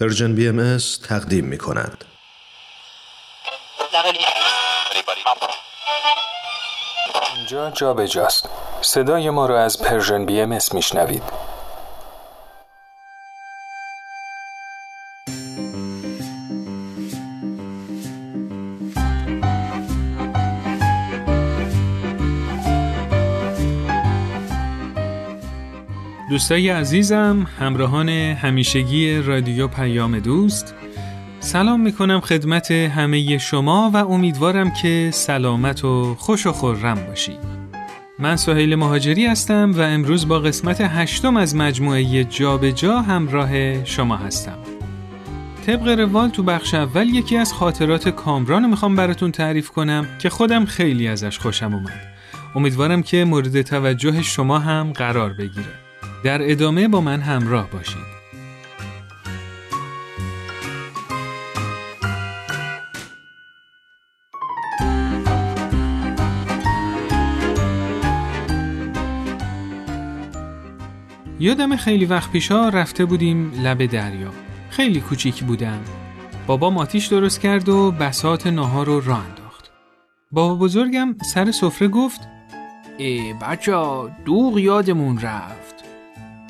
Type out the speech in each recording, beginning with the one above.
Persian BM تقدیم می کند. اینجا جا به جاست. صدای ما را از Persian BM میشنوید. دوستای عزیزم همراهان همیشگی رادیو پیام دوست. سلام می‌کنم خدمت همه شما و امیدوارم که سلامت و خوش و خورم باشید. من سهیل مهاجری هستم و امروز با قسمت هشتم از مجموعه جابجا جا همراه شما هستم. طبق روال تو بخش اول یکی از خاطرات کامران رو می‌خوام براتون تعریف کنم که خودم خیلی ازش خوشم اومد. امیدوارم که مورد توجه شما هم قرار بگیره. در ادامه با من همراه باشید. یادم خیلی وقت پیشا رفته بودیم لب دریا. خیلی کوچیک بودم. بابا ماتیش درست کرد و بسات ناهار رو راه انداخت. بابا بزرگم سر سفره گفت ای بچه دوغ یادمون رفت.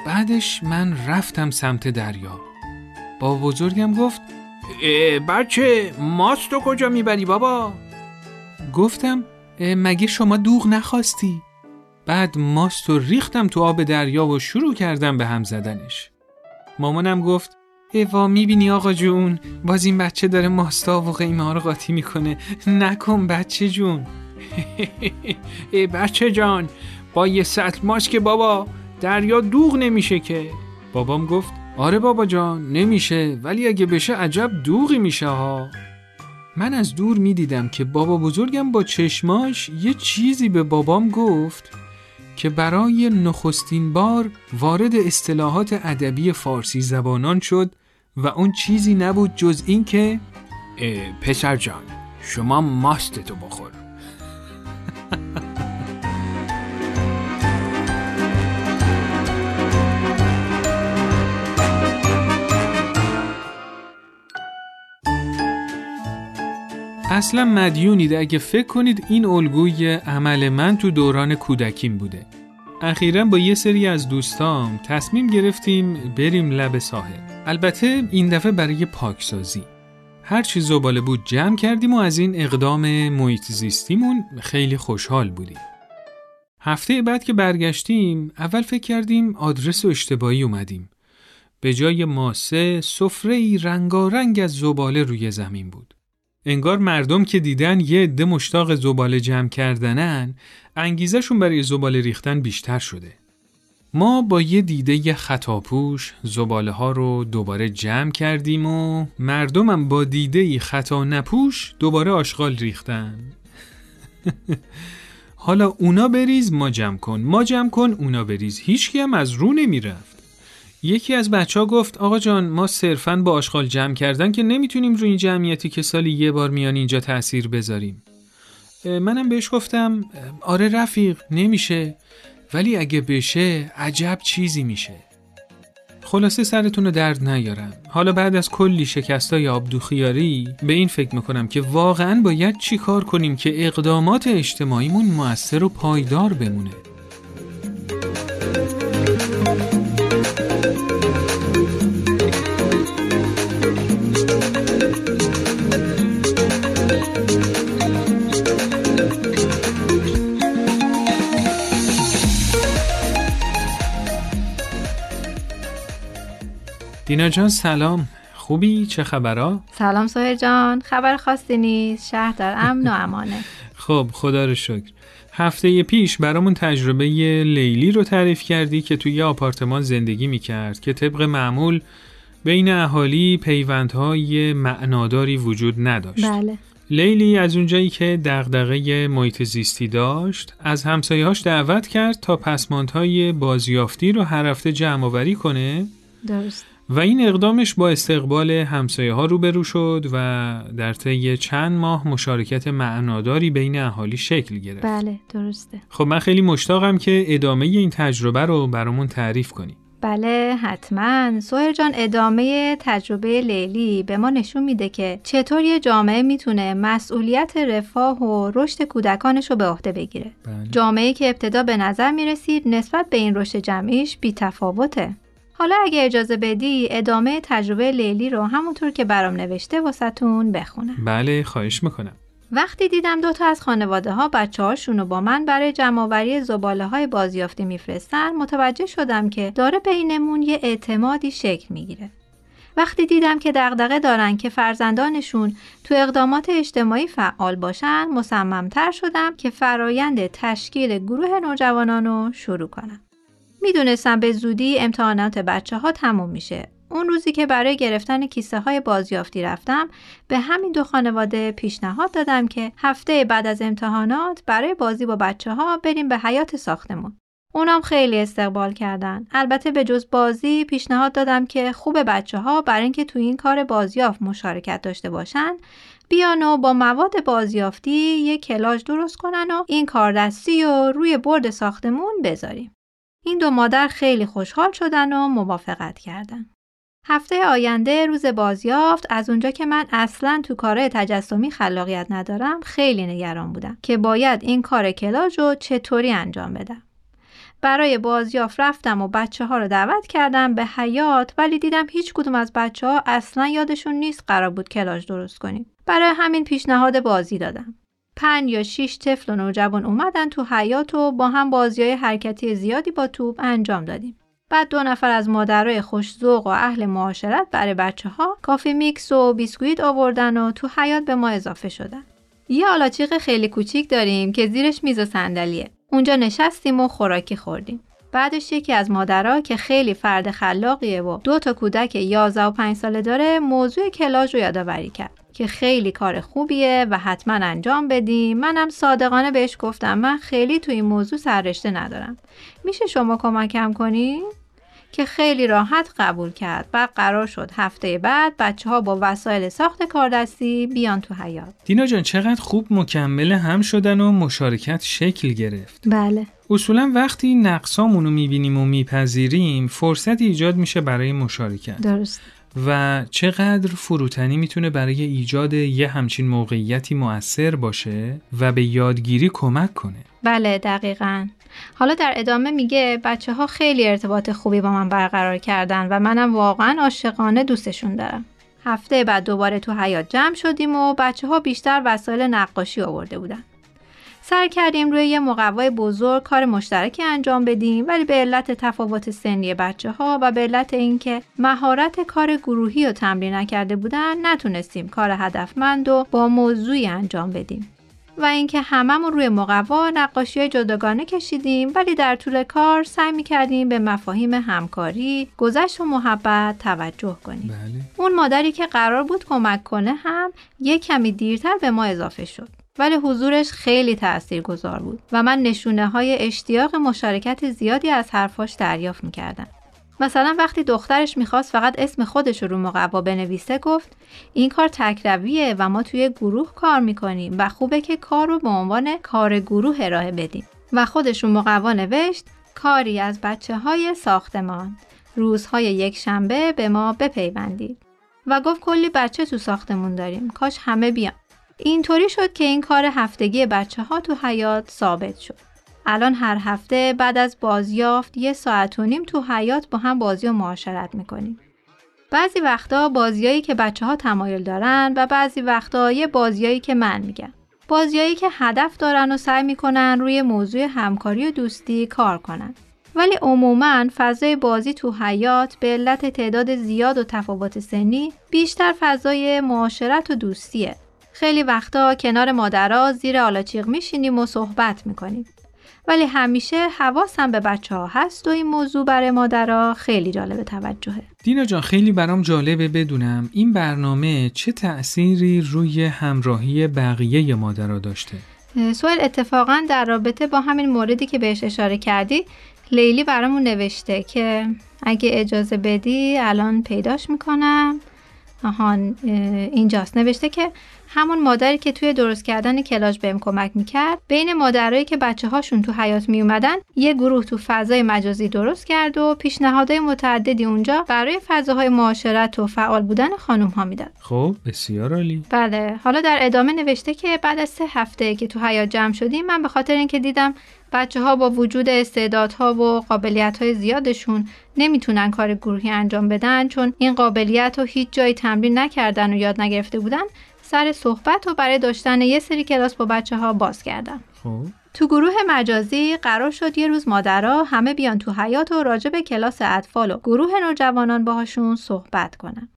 بعدش من رفتم سمت دریا. با بزرگم گفت بچه ماست تو کجا می‌بری بابا؟ گفتم مگه شما دوغ نخواستی؟ بعد ماست رو ریختم تو آب دریا و شروع کردم به هم زدنش. مامانم گفت ایوا می‌بینی آقا جون باز این بچه داره ماستا و قیمه رو قاطی می‌کنه. نکن بچه جون. ای بچه جان با یه سطل ماست که بابا. دریا دوغ نمیشه که. بابام گفت آره بابا جان نمیشه ولی اگه بشه عجب دوغی میشه ها. من از دور می‌دیدم که بابا بزرگم با چشماش یه چیزی به بابام گفت که برای نخستین بار وارد اصطلاحات ادبی فارسی زبانان شد و اون چیزی نبود جز این که پسر جان شما ماستتو بخور. اصلا مدیونید اگه فکر کنید این الگوی عمل من تو دوران کودکیم بوده. اخیرا با یه سری از دوستام تصمیم گرفتیم بریم لب ساحل. البته این دفعه برای پاکسازی. هر چی زباله بود جمع کردیم و از این اقدام محیط زیستیمون خیلی خوشحال بودیم. هفته بعد که برگشتیم اول فکر کردیم آدرس و اشتباهی اومدیم. به جای ماسه سفره ای رنگارنگ از زباله روی زمین بود. انگار مردم که دیدن یه عده مشتاق زباله جمع کردنن انگیزشون برای زباله ریختن بیشتر شده. ما با یه دیده خطاپوش زباله ها رو دوباره جمع کردیم و مردمم با دیده خطا نپوش دوباره آشغال ریختن. حالا اونا بریز ما جمع کن ما جمع کن اونا بریز هیچکی هم از رو نمی‌رفت. یکی از بچه ها گفت آقا جان ما صرفا با آشغال جمع کردن که نمی‌تونیم روی این جمعیتی که سالی یه بار میان اینجا تأثیر بذاریم. منم بهش گفتم آره رفیق نمیشه ولی اگه بشه عجب چیزی میشه. خلاصه سرتون رو درد نیارم. حالا بعد از کلی شکستای آبدوخیاری به این فکر می‌کنم که واقعا باید چی کار کنیم که اقدامات اجتماعیمون موثر و پایدار بمونه. دینا جان سلام. خوبی؟ چه خبرها؟ سلام سوهر جان. خبر خاصی نیست. شهر در امن و امانه. خب خدا رو شکر. هفته پیش برامون تجربه لیلی رو تعریف کردی که توی یه آپارتمان زندگی می‌کرد که طبق معمول بین اهالی پیوندهای معناداری وجود نداشت. بله. لیلی از اونجایی که دغدغه محیط زیستی داشت از همسایهاش دعوت کرد تا پسماندهای بازیافتی رو هر هفته جمع آوری کنه. درست. و این اقدامش با استقبال همسایه ها روبرو شد و در طی چند ماه مشارکت معناداری بین اهالی شکل گرفت. بله درسته. خب من خیلی مشتاقم که ادامه این تجربه رو برامون تعریف کنی. بله حتما سوهر جان ادامه تجربه لیلی به ما نشون میده که چطور یه جامعه می‌تونه مسئولیت رفاه و رشد کودکانش رو به عهده بگیره بله. جامعه که ابتدا به نظر می‌رسید نسبت به این رشد جمعیش بی تفاوته. حالا اگه اجازه بدی ادامه تجربه لیلی رو همونطور که برام نوشته واسطون بخونم. بله خواهش می‌کنم وقتی دیدم دوتا از خانواده ها بچه هاشون رو با من برای جمعآوری زباله های بازیافتی میفرستن متوجه شدم که داره بینمون یه اعتمادی شکل می‌گیره. وقتی دیدم که دغدغه دارن که فرزندانشون تو اقدامات اجتماعی فعال باشن مصممتر شدم که فرایند تشکیل گروه نوجوانان رو شروع کنم. می‌دونستم به زودی امتحانات بچه ها تموم میشه. اون روزی که برای گرفتن کیسه های بازیافتی رفتم به همین دو خانواده پیشنهاد دادم که هفته بعد از امتحانات برای بازی با بچه ها بریم به حیات ساختمون. اونام خیلی استقبال کردن. البته به جز بازی پیشنهاد دادم که خوب بچه ها برای اینکه تو این کار بازیافت مشارکت داشته باشن بیان و با مواد بازیافتی یک کلاژ درست کنن و این کاردستی و روی برد ساختمون بذاریم. این دو مادر خیلی خوشحال شدن و موافقت کردن. هفته آینده روز بازیافت از اونجا که من اصلا تو کارهای تجسمی خلاقیت ندارم خیلی نگران بودم که باید این کار کلاژ رو چطوری انجام بدم. برای بازیافت رفتم و بچه ها رو دعوت کردم به حیات ولی دیدم هیچ کدوم از بچه ها اصلا یادشون نیست قرار بود کلاژ درست کنیم. برای همین پیشنهاد بازی دادم. پنج یا شیش طفل و نوجوان اومدن تو حیات و با هم بازی های حرکتی زیادی با توپ انجام دادیم. بعد دو نفر از مادرای خوشذوق و اهل معاشرت برای بچه ها coffee mix و بیسکویت آوردن و تو حیاط به ما اضافه شدن. یه آلاچیق خیلی کوچیک داریم که زیرش میز و صندلیه. اونجا نشستیم و خوراکی خوردیم. بعدش یکی از مادرها که خیلی فرد خلاقیه و دو تا کودک 11 و 5 ساله داره موضوع کلاژ رو یادآوری کرد که خیلی کار خوبیه و حتما انجام بدیم منم صادقانه بهش گفتم من خیلی تو این موضوع سررشته ندارم. میشه شما کمکم کنی؟ که خیلی راحت قبول کرد. و قرار شد هفته بعد بچه ها با وسایل ساخت کاردستی بیان تو حیات دینا جان چقدر خوب مکمل هم شدن و مشارکت شکل گرفت. بله. اصولا وقتی نقصامون رو می‌بینیم و میپذیریم فرصت ایجاد میشه برای مشارکت. درست. و چقدر فروتنی می‌تونه برای ایجاد یه همچین موقعیتی مؤثر باشه و به یادگیری کمک کنه؟ بله دقیقا. حالا در ادامه میگه بچه ها خیلی ارتباط خوبی با من برقرار کردن و منم واقعا عاشقانه دوستشون دارم. هفته بعد دوباره تو حیات جمع شدیم و بچه ها بیشتر وسایل نقاشی آورده بودن. سر کردیم روی یه مقوای بزرگ کار مشترکی انجام بدیم ولی به علت تفاوت سنی بچه ها و به علت اینکه مهارت کار گروهی رو تمرین نکرده بودن نتونستیم کار هدفمند و با موضوعی انجام بدیم و اینکه هممون روی مقوا نقاشی جداگانه کشیدیم ولی در طول کار سعی می کردیم به مفاهیم همکاری، گذشت و محبت توجه کنیم. بله اون مادری که قرار بود کمک کنه هم یک کمی دیرتر به ما اضافه شد. ولی حضورش خیلی تأثیر گذار بود و من نشونه های اشتیاق مشارکت زیادی از حرفاش دریافت می کردم. مثلا وقتی دخترش می‌خواست فقط اسم خودش رو مقوا بنویسه گفت این کار تکرویه و ما توی گروه کار می‌کنیم و خوبه که کار رو به عنوان کار گروه ارائه بدیم. و خودش رو مقوا نوشت کاری از بچه های ساختمان. روزهای یک شنبه به ما بپیوندید. و گفت کلی بچه تو ساختمون داریم. کاش همه بیان. اینطوری شد که این کار هفتگی بچه ها تو حیات ثابت شد الان هر هفته بعد از بازیافت یه ساعت و نیم تو حیات با هم بازی و معاشرت می‌کنیم. بعضی وقتا بازیایی که بچه ها تمایل دارن و بعضی وقتا یه بازیایی که من میگم. بازیایی که هدف دارن و سعی می‌کنن روی موضوع همکاری و دوستی کار کنن. ولی عموما فضای بازی تو حیات به علت تعداد زیاد و تفاوت سنی بیشتر فضای معاشرت و دوستیه. خیلی وقتا کنار مادرها زیر آلاچیق میشینیم و صحبت می‌کنیم. ولی همیشه حواسم به بچه ها هست و این موضوع برای مادرها خیلی جالب توجهه. دینا جان خیلی برام جالبه بدونم این برنامه چه تأثیری روی همراهی بقیه مادرها داشته؟ سوال اتفاقا در رابطه با همین موردی که بهش اشاره کردی لیلی برامون نوشته که اگه اجازه بدی الان پیداش می‌کنم. آهان اینجاست. نوشته که همون مادری که توی درست کردن کلاژ بهم کمک می‌کرد بین مادرایی که بچه هاشون تو حیات میومدن یه گروه تو فضای مجازی درست کرد و پیشنهادهای متعددی اونجا برای فضاهای معاشرت و فعال بودن خانم ها می‌داد. خب بسیار عالی. بله. حالا در ادامه نوشته که بعد از سه هفته که تو حیات جمع شدیم من به خاطر اینکه دیدم بچه ها با وجود استعدادها و قابلیت های زیادشون نمی‌تونن کار گروهی انجام بدن چون این قابلیت رو هیچ جایی تمرین نکردن و یاد نگرفته بودن سر صحبت و برای داشتن یه سری کلاس با بچه ها باز کردم خب تو گروه مجازی قرار شد یه روز مادرها همه بیان تو حیات و راجع به کلاس اطفال و گروه نوجوانان باهاشون صحبت کنن.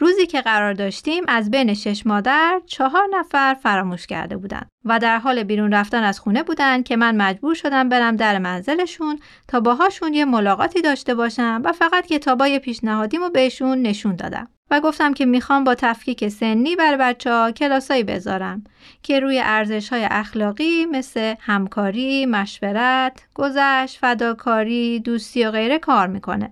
روزی که قرار داشتیم از بین شش مادر چهار نفر فراموش کرده بودن و در حال بیرون رفتن از خونه بودن که من مجبور شدم برم در منزلشون تا باهاشون یه ملاقاتی داشته باشم و فقط کتابای پیشنهادیمو بهشون نشون دادم. و گفتم که می‌خوام با تفکیک سنی بر بچه ها کلاسایی بذارم که روی ارزش های اخلاقی مثل همکاری، مشورت، گذشت، فداکاری، دوستی و غیره کار می‌کنه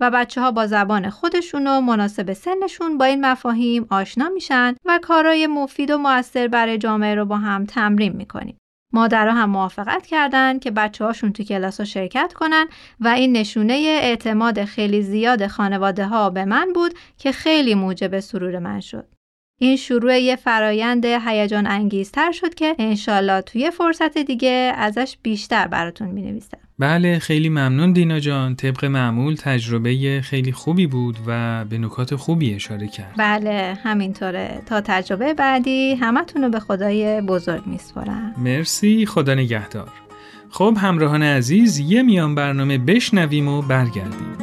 و بچه ها با زبان خودشون و مناسب سنشون با این مفاهیم آشنا میشن و کارای مفید و موثر برای جامعه رو با هم تمرین می‌کنیم. مادرها هم موافقت کردند که بچه هاشون تو کلاس ها شرکت کنن و این نشونه اعتماد خیلی زیاد خانواده ها به من بود که خیلی موجب سرور من شد. این شروع یه فرایند هیجان انگیزتر شد که انشالله توی فرصت دیگه ازش بیشتر براتون می نویسم. بله خیلی ممنون دینا جان. طبق معمول تجربه خیلی خوبی بود و به نکات خوبی اشاره کرد. بله همینطوره. تا تجربه بعدی همتون رو به خدای بزرگ میسپارم. مرسی خدا نگهدار. خب همراهان عزیز یه میان برنامه بشنویم و برگردیم.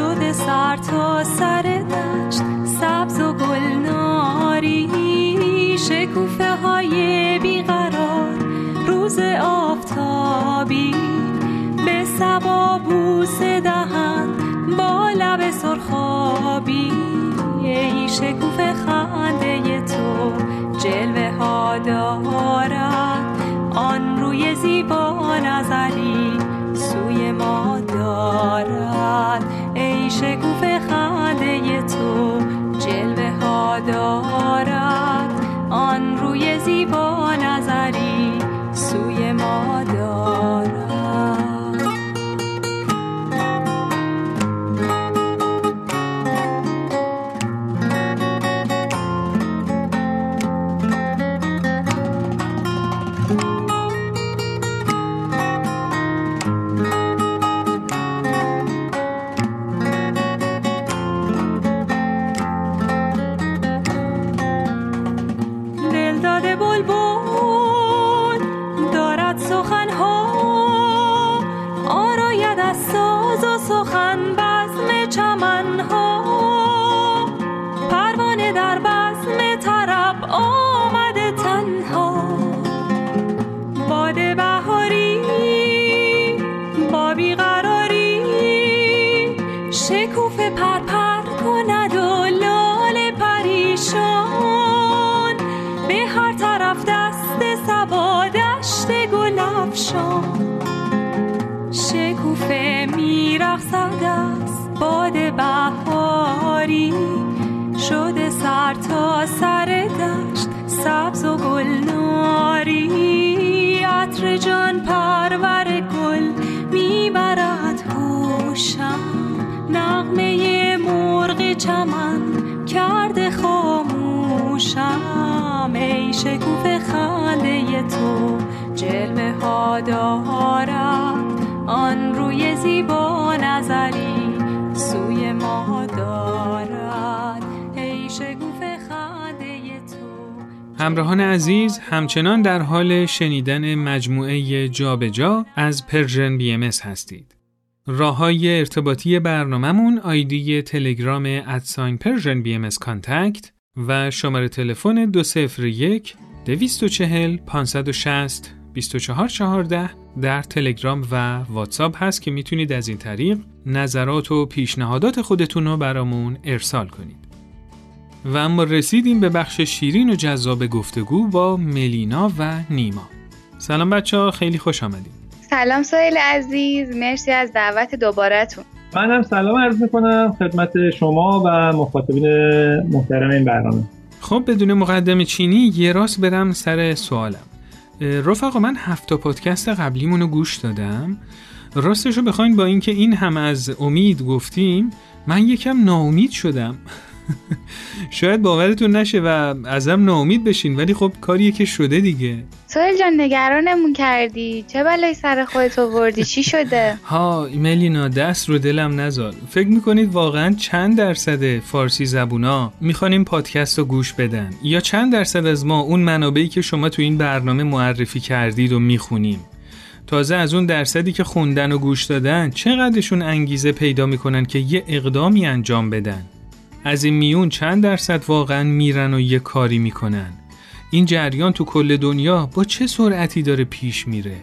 شده سر تا سر دشت سبز و گلناری شکوفه های بیقرار روز آفتابی. به سبا بوس دهن با لب سرخابی. ای شکوفه خنده تو جلوه ها ای شکوف خنده ها دارد آن روی زیبا نظری سوی ما دارد. ای شکوف خنده تو. همراهان عزیز همچنان در حال شنیدن مجموعه جابجا جا از Persian BMS هستید. راه های ارتباطی برنامهمون آیدی تلگرام at sign Persian BMS contact و شماره تلفن 201 240 560 2414 در تلگرام و واتساپ هست که می‌تونید از این طریق نظرات و پیشنهادات خودتون رو برامون ارسال کنید. و اما رسیدیم به بخش شیرین و جذاب گفتگو با ملینا و نیما. سلام بچه ها خیلی خوش آمدید. سلام سایل عزیز مرسی از دعوت دوبارتون منم سلام عرض می‌کنم خدمت شما و مخاطبین محترم این برنامه خب بدون مقدم چینی یه راست برم سر سوالم رفقا من هفت پادکست قبلیمونو گوش دادم. راستشو بخواین با اینکه این هم از امید گفتیم من یکم ناامید شدم. شاید باورتون نشه و ازم ناامید بشین ولی خب کاریه که شده دیگه. سوهل جان نگرانمون کردی. چه بلایی سر خودت آوردی؟ چی شده؟ ها ملینا دست رو دلم نذار فکر می‌کنید واقعا چند درصد فارسی زبونا می‌خوان این پادکست رو گوش بدن؟ یا چند درصد از ما اون منابعی که شما تو این برنامه معرفی کردید و می‌خونیم؟ تازه از اون درصدی که خوندن و گوش دادن چقدرشون انگیزه پیدا می‌کنن که یه اقدامی انجام بدن؟ از این میون چند درصد واقعا میرن و یه کاری می‌کنن. این جریان تو کل دنیا با چه سرعتی داره پیش میره؟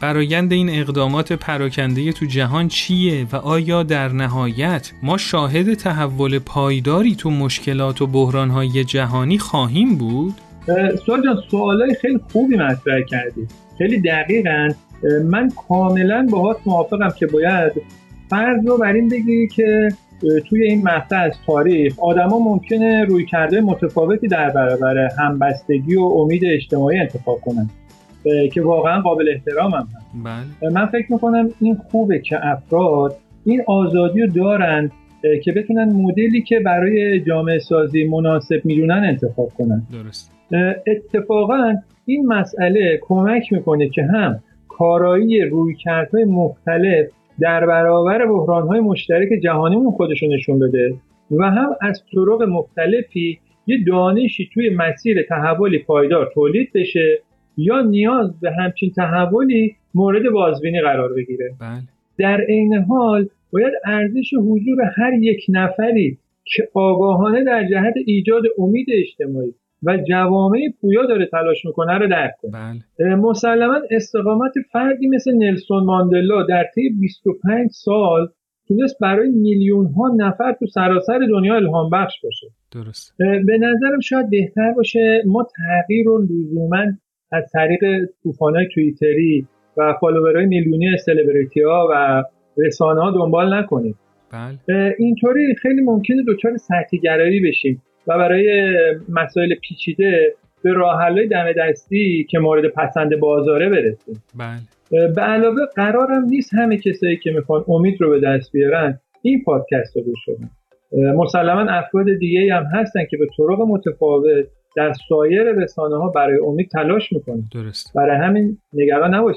برایند این اقدامات پراکنده تو جهان چیه و آیا در نهایت ما شاهد تحول پایداری تو مشکلات و بحرانهای جهانی خواهیم بود؟ سوال جان سوالای خیلی خوبی مطرح کردی. خیلی دقیقا. من کاملا باهات موافقم که باید فرض رو بر این بگیری که توی این مقطع از تاریخ آدما ممکنه روی کرده متفاوتی در برابر همبستگی و امید اجتماعی انتخاب کنن. که واقعا قابل احترام هم هست. بله. من فکر می‌کنم این خوبه که افراد این آزادی رو دارن که بتونن مدلی که برای جامعه سازی مناسب می‌دونن انتخاب کنن. درست. اتفاقا این مسئله کمک می‌کنه که هم کارایی رویکردهای مختلف در برابر بحرانهای مشترک جهانیمون خودشو نشون بده و هم از طرق مختلفی یه دانشی توی مسیر تحولی پایدار تولید بشه یا نیاز به همچین تحولی مورد بازبینی قرار بگیره بله. در عین حال باید ارزش حضور هر یک نفری که آگاهانه در جهت ایجاد امید اجتماعی و جوامع پویا داره تلاش می‌کنه رو درک کنه. بله. مسلما استقامت فردی مثل نلسون ماندلا در طی 25 سال تونست برای میلیون ها نفر تو سراسر دنیا الهام بخش باشه. درست به نظرم شاید بهتر باشه ما تغییر رو لزوما از طریق های توییتری و فالوورهای میلیونی سلبریتی ها و رسانه ها دنبال نکنیم. بله. اینطوری خیلی ممکنه دچار سطحی گرایی بشیم. و برای مسائل پیچیده به راه دم دستی که مورد پسند بازاره برسیم بله. به علاوه قرارم نیست همه کسایی که می‌خوان امید رو به دست بیارن این پادکست رو گوش بدن مسلما افراد دیگه هم هستن که به طرق متفاوت در سایر رسانه ها برای امید تلاش می‌کنن. درست. برای همین نگران نباش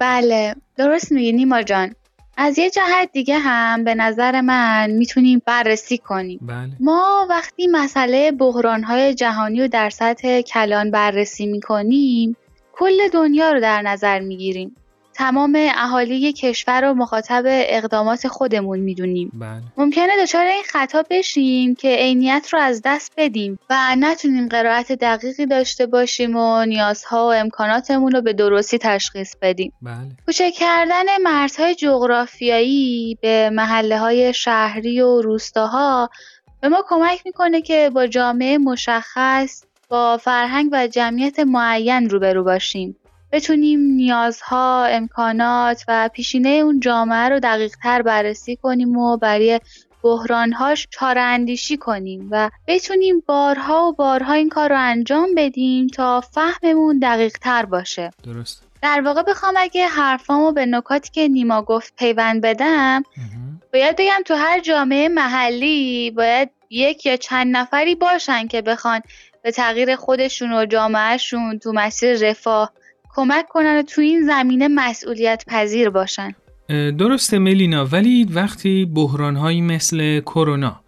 بله درست میگی نیما جان. از یه جهت دیگه هم به نظر من می‌تونیم بررسی کنیم بله. ما وقتی مسئله بحرانهای جهانی رو در سطح کلان بررسی می‌کنیم کل دنیا رو در نظر می‌گیریم تمام اهالی کشور رو مخاطب اقدامات خودمون می‌دونیم بله. ممکنه دچار این خطا بشیم که عینیت رو از دست بدیم و نتونیم قرائت دقیقی داشته باشیم و نیازها و امکاناتمون رو به درستی تشخیص بدیم بله. کوچک کردن مرزهای جغرافیایی به محله های شهری و روستاها به ما کمک می‌کنه که با جامعه مشخص با فرهنگ و جمعیت معین روبرو باشیم بتونیم نیازها، امکانات و پیشینه اون جامعه رو دقیق تر بررسی کنیم و برای بحرانهاش چاره اندیشی کنیم و بتونیم بارها و بارها این کار رو انجام بدیم تا فهممون دقیق تر باشه. درست. در واقع بخوام اگه حرفامو به نکاتی که نیما گفت پیوند بدم باید بگم تو هر جامعه محلی باید یک یا چند نفری باشن که بخوان به تغییر خودشون و جامعهشون تو مسیر رفاه کمک کنن و تو این زمینه مسئولیت پذیر باشن درسته ملینا ولی وقتی بحرانهایی مثل کرونا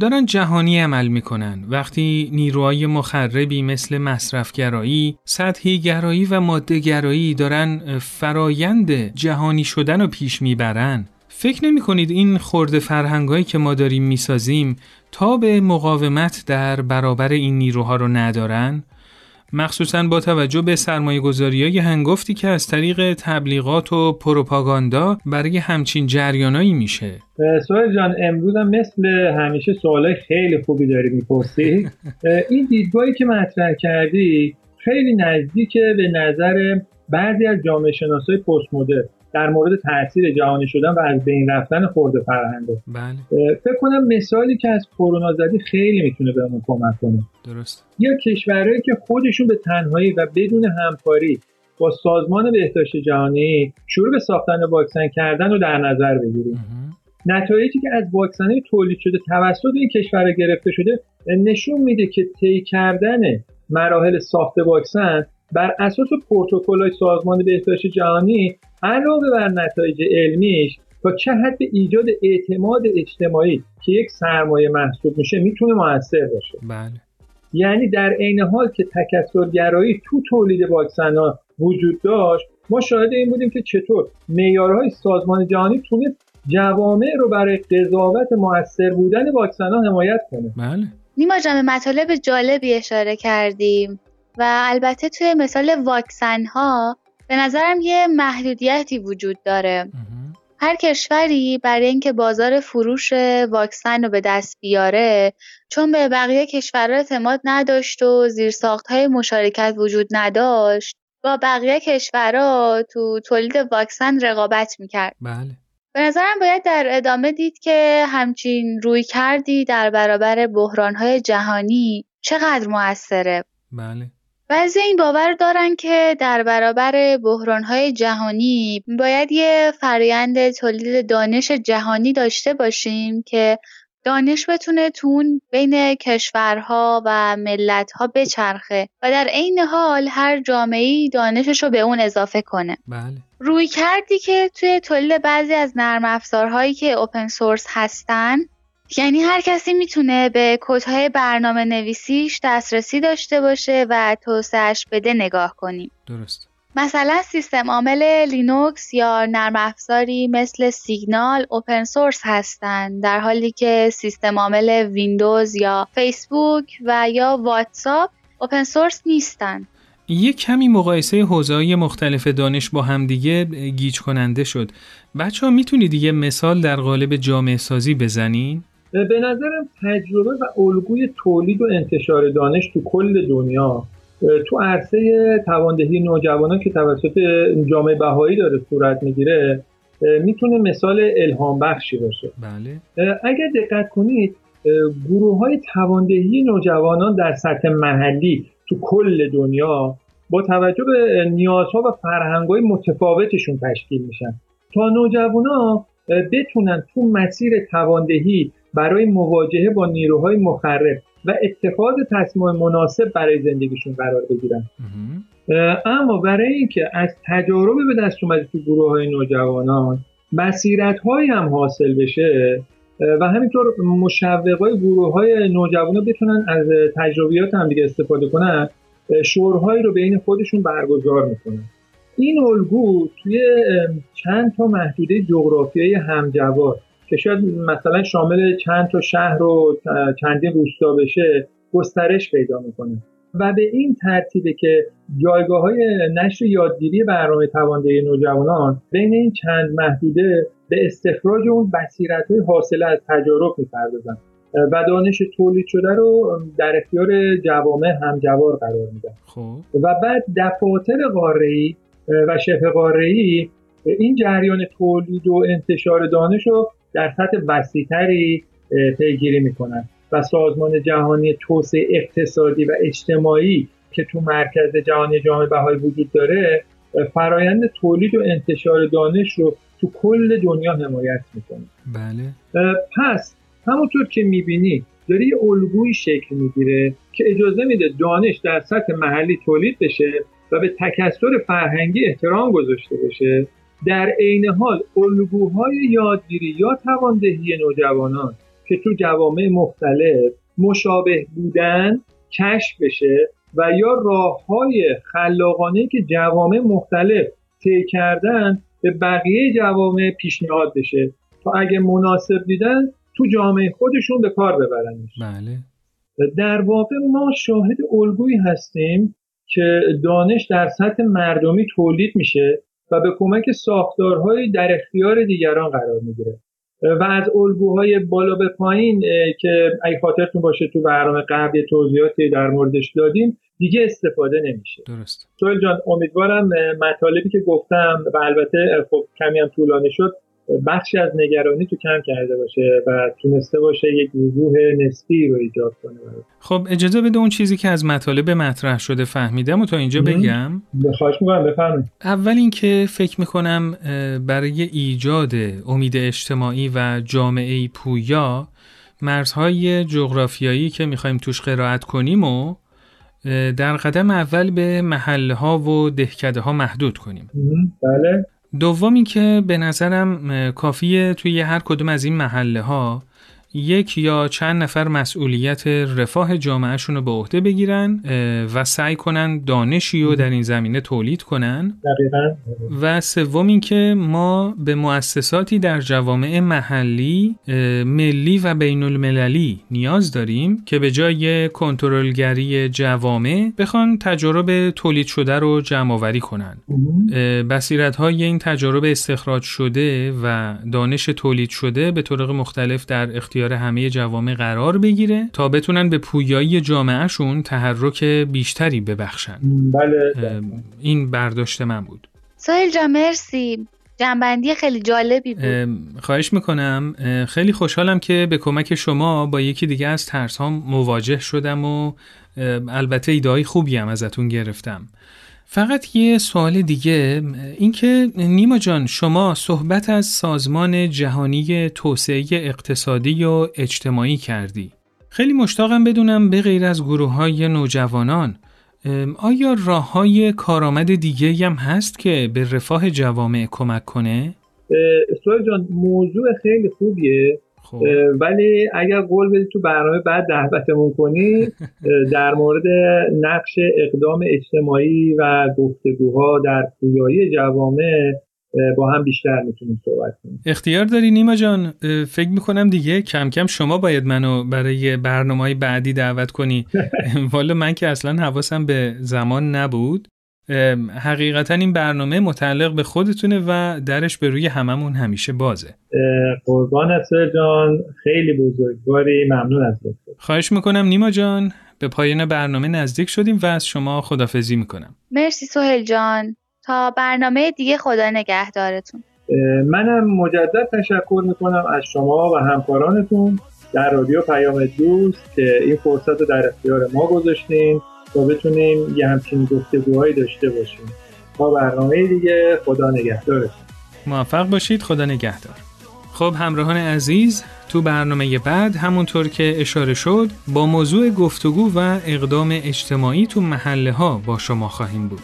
دارن جهانی عمل می‌کنن وقتی نیروهای مخربی مثل مصرفگرایی، سطحی گرایی و ماده گرایی دارن فرایند جهانی شدن رو پیش می‌برن فکر نمی کنید این خورده فرهنگایی که ما داریم می‌سازیم تا به مقاومت در برابر این نیروها رو ندارن؟ مخصوصا با توجه به سرمایه گذاری های هنگفتی که از طریق تبلیغات و پروپاگاندا برای همچین جریانایی میشه. سوال جان امروز هم مثل همیشه سوالای خیلی خوبی داری می‌پرسی. این دیدگاهی که مطرح کردی خیلی نزدیک به نظر بعضی از جامعه شناسای پست مدرن. در مورد تاثیر جهانی شدن و از بین رفتن خورده فرهنگه بله. فکر کنم مثالی که از کرونا زدی خیلی می‌تونه بهمون کمک کنه. درست. یا کشورهایی که خودشون به تنهایی و بدون همکاری با سازمان بهداشت جهانی شروع به ساختن واکسن کردن رو در نظر بگیریم. نتایجی که از واکسن تولید شده توسط این کشور گرفته شده نشون میده که طی کردن مراحل ساخت واکسن بر اساس پروتکل سازمان بهداشت جهانی علاوه بر نتایج علمیش تا چه حد ایجاد اعتماد اجتماعی که یک سرمایه محسوب میشه می‌تونه موثر باشه. بله. یعنی در عین حال که تکثرگرایی تو تولید واکسن ها وجود داشت ما شاهد این بودیم که چطور معیارهای سازمان جهانی تونست جوامع رو برای قضاوت موثر بودن واکسن ها حمایت کنه. بله. نیما جمع مطالب جالبی اشاره کردیم. و البته توی مثال واکسن ها به نظرم یه محدودیتی وجود داره. هر کشوری برای اینکه بازار فروش واکسن رو به دست بیاره چون به بقیه کشورها اعتماد نداشت و زیرساخت های مشارکت وجود نداشت با بقیه کشورها تو تولید واکسن رقابت می‌کرد. بله. به نظرم باید در ادامه دید که همچین روی کردی در برابر بحرانهای جهانی چقدر موثره. بله. بعضی این باور دارن که در برابر بحرانهای جهانی باید یه فرایند تولید دانش جهانی داشته باشیم که دانش بتونه تون بین کشورها و ملتها بچرخه و در عین حال هر جامعه دانشش رو به اون اضافه کنه. بله. روی کردی که توی تولید بعضی از نرم افزارهایی که اوپن سورس هستن یعنی هر کسی می‌تونه به کدهای برنامه نویسیش دسترسی داشته باشه و توسعهش بده نگاه کنیم درست مثلا سیستم عامل لینوکس یا نرم افزاری مثل سیگنال open source هستند در حالی که سیستم عامل ویندوز یا فیسبوک و یا واتساپ open source نیستن یه کمی مقایسه حوزه‌های مختلف دانش با همدیگه گیج کننده شد. بچه ها می‌تونید یه مثال در قالب جامعه سازی بزنین؟ به نظرم تجربه و الگوی تولید و انتشار دانش تو کل دنیا تو عرصه تواندهی نوجوانان که توسط جامعه بهایی داره صورت می‌گیره می‌تونه مثال الهام بخشی باشه بله. اگر دقت کنید گروه های تواندهی نوجوانان در سطح محلی تو کل دنیا با توجه به نیازها و فرهنگ‌های متفاوتشون تشکیل میشن تا نوجوانا بتونن تو مسیر تواندهی برای مواجهه با نیروهای مخرب و اتخاذ تصمیم مناسب برای زندگیشون قرار بگیرن. اما برای اینکه از تجارب به دست اومده تو گروه های نوجوانان مسیرت های هم حاصل بشه و همینطور مشوق های گروه های نوجوانان بتونن از تجربیات هم دیگه استفاده کنن شورهایی رو بین خودشون برگزار می‌کنن. این الگو توی چند تا محدوده جغرافیایی همجوار. که شاید مثلا شامل چند تا شهر و چندین روستا بشه گسترش پیدا می‌کنه و به این ترتیبه که جایگاه های نشر یادگیری برنامه تواندهی نوجوانان بین این چند محدوده به استخراج اون بصیرت های حاصل از تجارب می‌پردازن و دانش تولید شده رو در اختیار جوامع همجوار قرار میدن خب. و بعد دفاتر قاره و شبه قاره این جریان تولید و انتشار دانش رو در سطح وسیعتری پیگیری می‌کنن. و سازمان جهانی توسعه اقتصادی و اجتماعی که تو مرکز جهانی جامعه بهایی وجود داره فرایند تولید و انتشار دانش رو تو کل دنیا حمایت می‌کنه. بله. پس همونطور که می‌بینی داره یه الگوی شکل می‌گیره که اجازه میده دانش در سطح محلی تولید بشه و به تکثر فرهنگی احترام گذاشته بشه. در عین حال الگوهای یادگیری یا تواندهی نوجوانان که تو جوامع مختلف مشابه بودن کشف بشه و یا راه های خلاقانه که جوامع مختلف طی کردن به بقیه جوامع پیشنهاد بشه تا اگه مناسب دیدن تو جامعه خودشون به کار ببرنش. بله. در واقع ما شاهد الگویی هستیم که دانش در سطح مردمی تولید میشه و به کمک ساختارهای در اختیار دیگران قرار می‌گیره. و از الگوهای بالا به پایین که اگه خاطرتون باشه تو برنامه قبل توضیحاتی در موردش دادیم دیگه استفاده نمیشه. درست. سوال جان امیدوارم مطالبی که گفتم و البته خب کمی هم طولانی شد بخشی از نگرانی تو کم کرده باشه و تونسته باشه یک وضوح نسبی رو ایجاد کنه. خب اجازه بده اون چیزی که از مطالب مطرح شده فهمیدم و تا اینجا بگم. خواهش می‌کنم بفهمید اول اینکه فکر می‌کنم برای ایجاد امید اجتماعی و جامعه پویا مرزهای جغرافیایی که می‌خوایم توش قرائت کنیم و در قدم اول به محله ها و دهکده ها محدود کنیم. بله. دومی که به نظرم کافیه توی هر کدوم از این محله ها یک یا چند نفر مسئولیت رفاه جامعهشون رو به عهده بگیرن و سعی کنن دانشی رو در این زمینه تولید کنن. و سوم اینکه ما به مؤسساتی در جوامع محلی ملی و بین المللی نیاز داریم که به جای کنترلگری جوامع بخوان تجارب تولید شده رو جمع آوری کنن بصیرت های این تجارب استخراج شده و دانش تولید شده به طرق مختلف در اختیار همه جوامع قرار بگیره تا بتونن به پویایی جامعهشون تحرک بیشتری ببخشن. بله. این برداشت من بود. سایل جا مرسی. جنبندی خیلی جالبی بود. خواهش می‌کنم. خیلی خوشحالم که به کمک شما با یکی دیگه از ترس ها مواجه شدم و البته ایده خوبی هم ازتون گرفتم. فقط یه سوال دیگه اینکه نیما جان شما صحبت از سازمان جهانی توسعه اقتصادی و اجتماعی کردی خیلی مشتاقم بدونم به غیر از گروه های نوجوانان آیا راه های کارآمد دیگه هم هست که به رفاه جوامع کمک کنه؟ سوال جان موضوع خیلی خوبیه. ولی اگر قول بدی تو برنامه بعد دعوتمون کنی در مورد نقش اقدام اجتماعی و گفتگوها در پویایی جوامع با هم بیشتر می‌تونیم صحبت کنیم. اختیار داری نیما جان؟ فکر می‌کنم دیگه کم کم شما باید منو برای برنامه بعدی دعوت کنی. والا من که اصلا حواسم به زمان نبود. حقیقتا این برنامه متعلق به خودتونه و درش به روی هممون همیشه بازه. قربان اصر جان. خیلی بزرگواری. ممنون از خواهش می‌کنم نیما جان. به پایان برنامه نزدیک شدیم و از شما خدافزی می‌کنم. مرسی سوهل جان. تا برنامه دیگه خدا نگهدارتون. منم مجدد تشکر می‌کنم از شما و همکارانتون. در رادیو پیام دوست که این فرصت رو در اختیار ما گذاشتین. تا بتونیم یه همچین گفتگوهایی داشته باشیم. تا برنامه دیگه خدا نگهدارتون موفق باشید خدا نگهدار. خب همراهان عزیز تو برنامه بعد همونطور که اشاره شد با موضوع گفتگو و اقدام اجتماعی تو محله ها با شما خواهیم بود.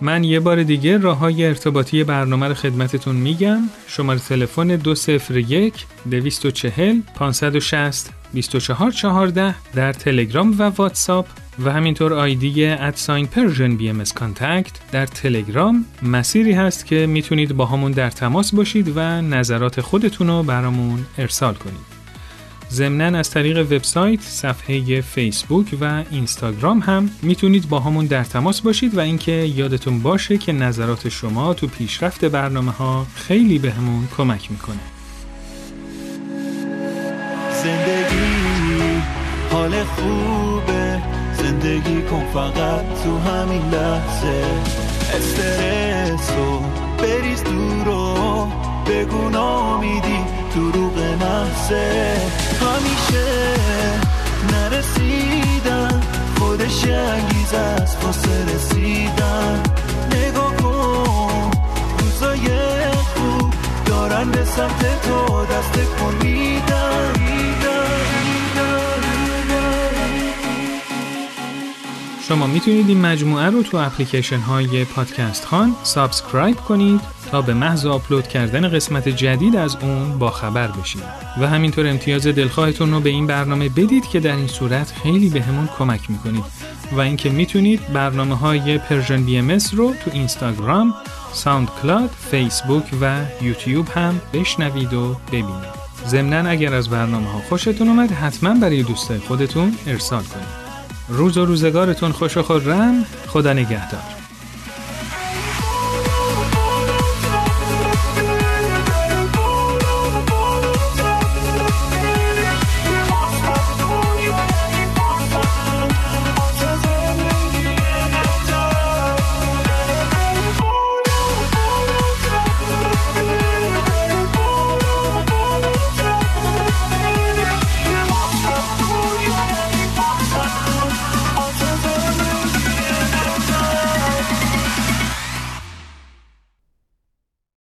من یه بار دیگه راه های ارتباطی برنامه رو خدمتتون میگم. شماره تلفن 201 240 560 2414 در تلگرام و واتساپ. و همینطور آیدی at sign Persian BMS contact در تلگرام مسیری هست که می‌تونید باهامون در تماس باشید و نظرات خودتون رو برامون ارسال کنید. ضمنا از طریق وبسایت، صفحه فیسبوک و اینستاگرام هم می‌تونید با همون در تماس باشید و اینکه یادتون باشه که نظرات شما تو پیشرفت برنامه ها خیلی بهمون به کمک می‌کنه. زندگی زندگی کن فقط تو همین لحظه. استرس رو بریز دور و بگو ناامیدی دروغ محضه. همیشه نرسیدن خودش انگیزه‌س واسه رسیدن. نگاه کن روزای خوب دارن به سمت تو دست تکون میدن. شما می‌تونید این مجموعه رو تو اپلیکیشن های پادکست خوان subscribe کنید تا به محض آپلود کردن قسمت جدید از اون با خبر بشید و همینطور امتیاز دلخواهتون رو به این برنامه بدید که در این صورت خیلی بهمون کمک می‌کنید و اینکه می‌تونید برنامه های Persian BMS رو تو اینستاگرام، ساوند کلاد، فیسبوک و یوتیوب هم بشنوید و ببینید. ضمنا اگر از برنامه ها خوشتون اومد حتما برای دوستای خودتون ارسال کنید. روز و روزگارتون خوش و خرم خدا نگهدار.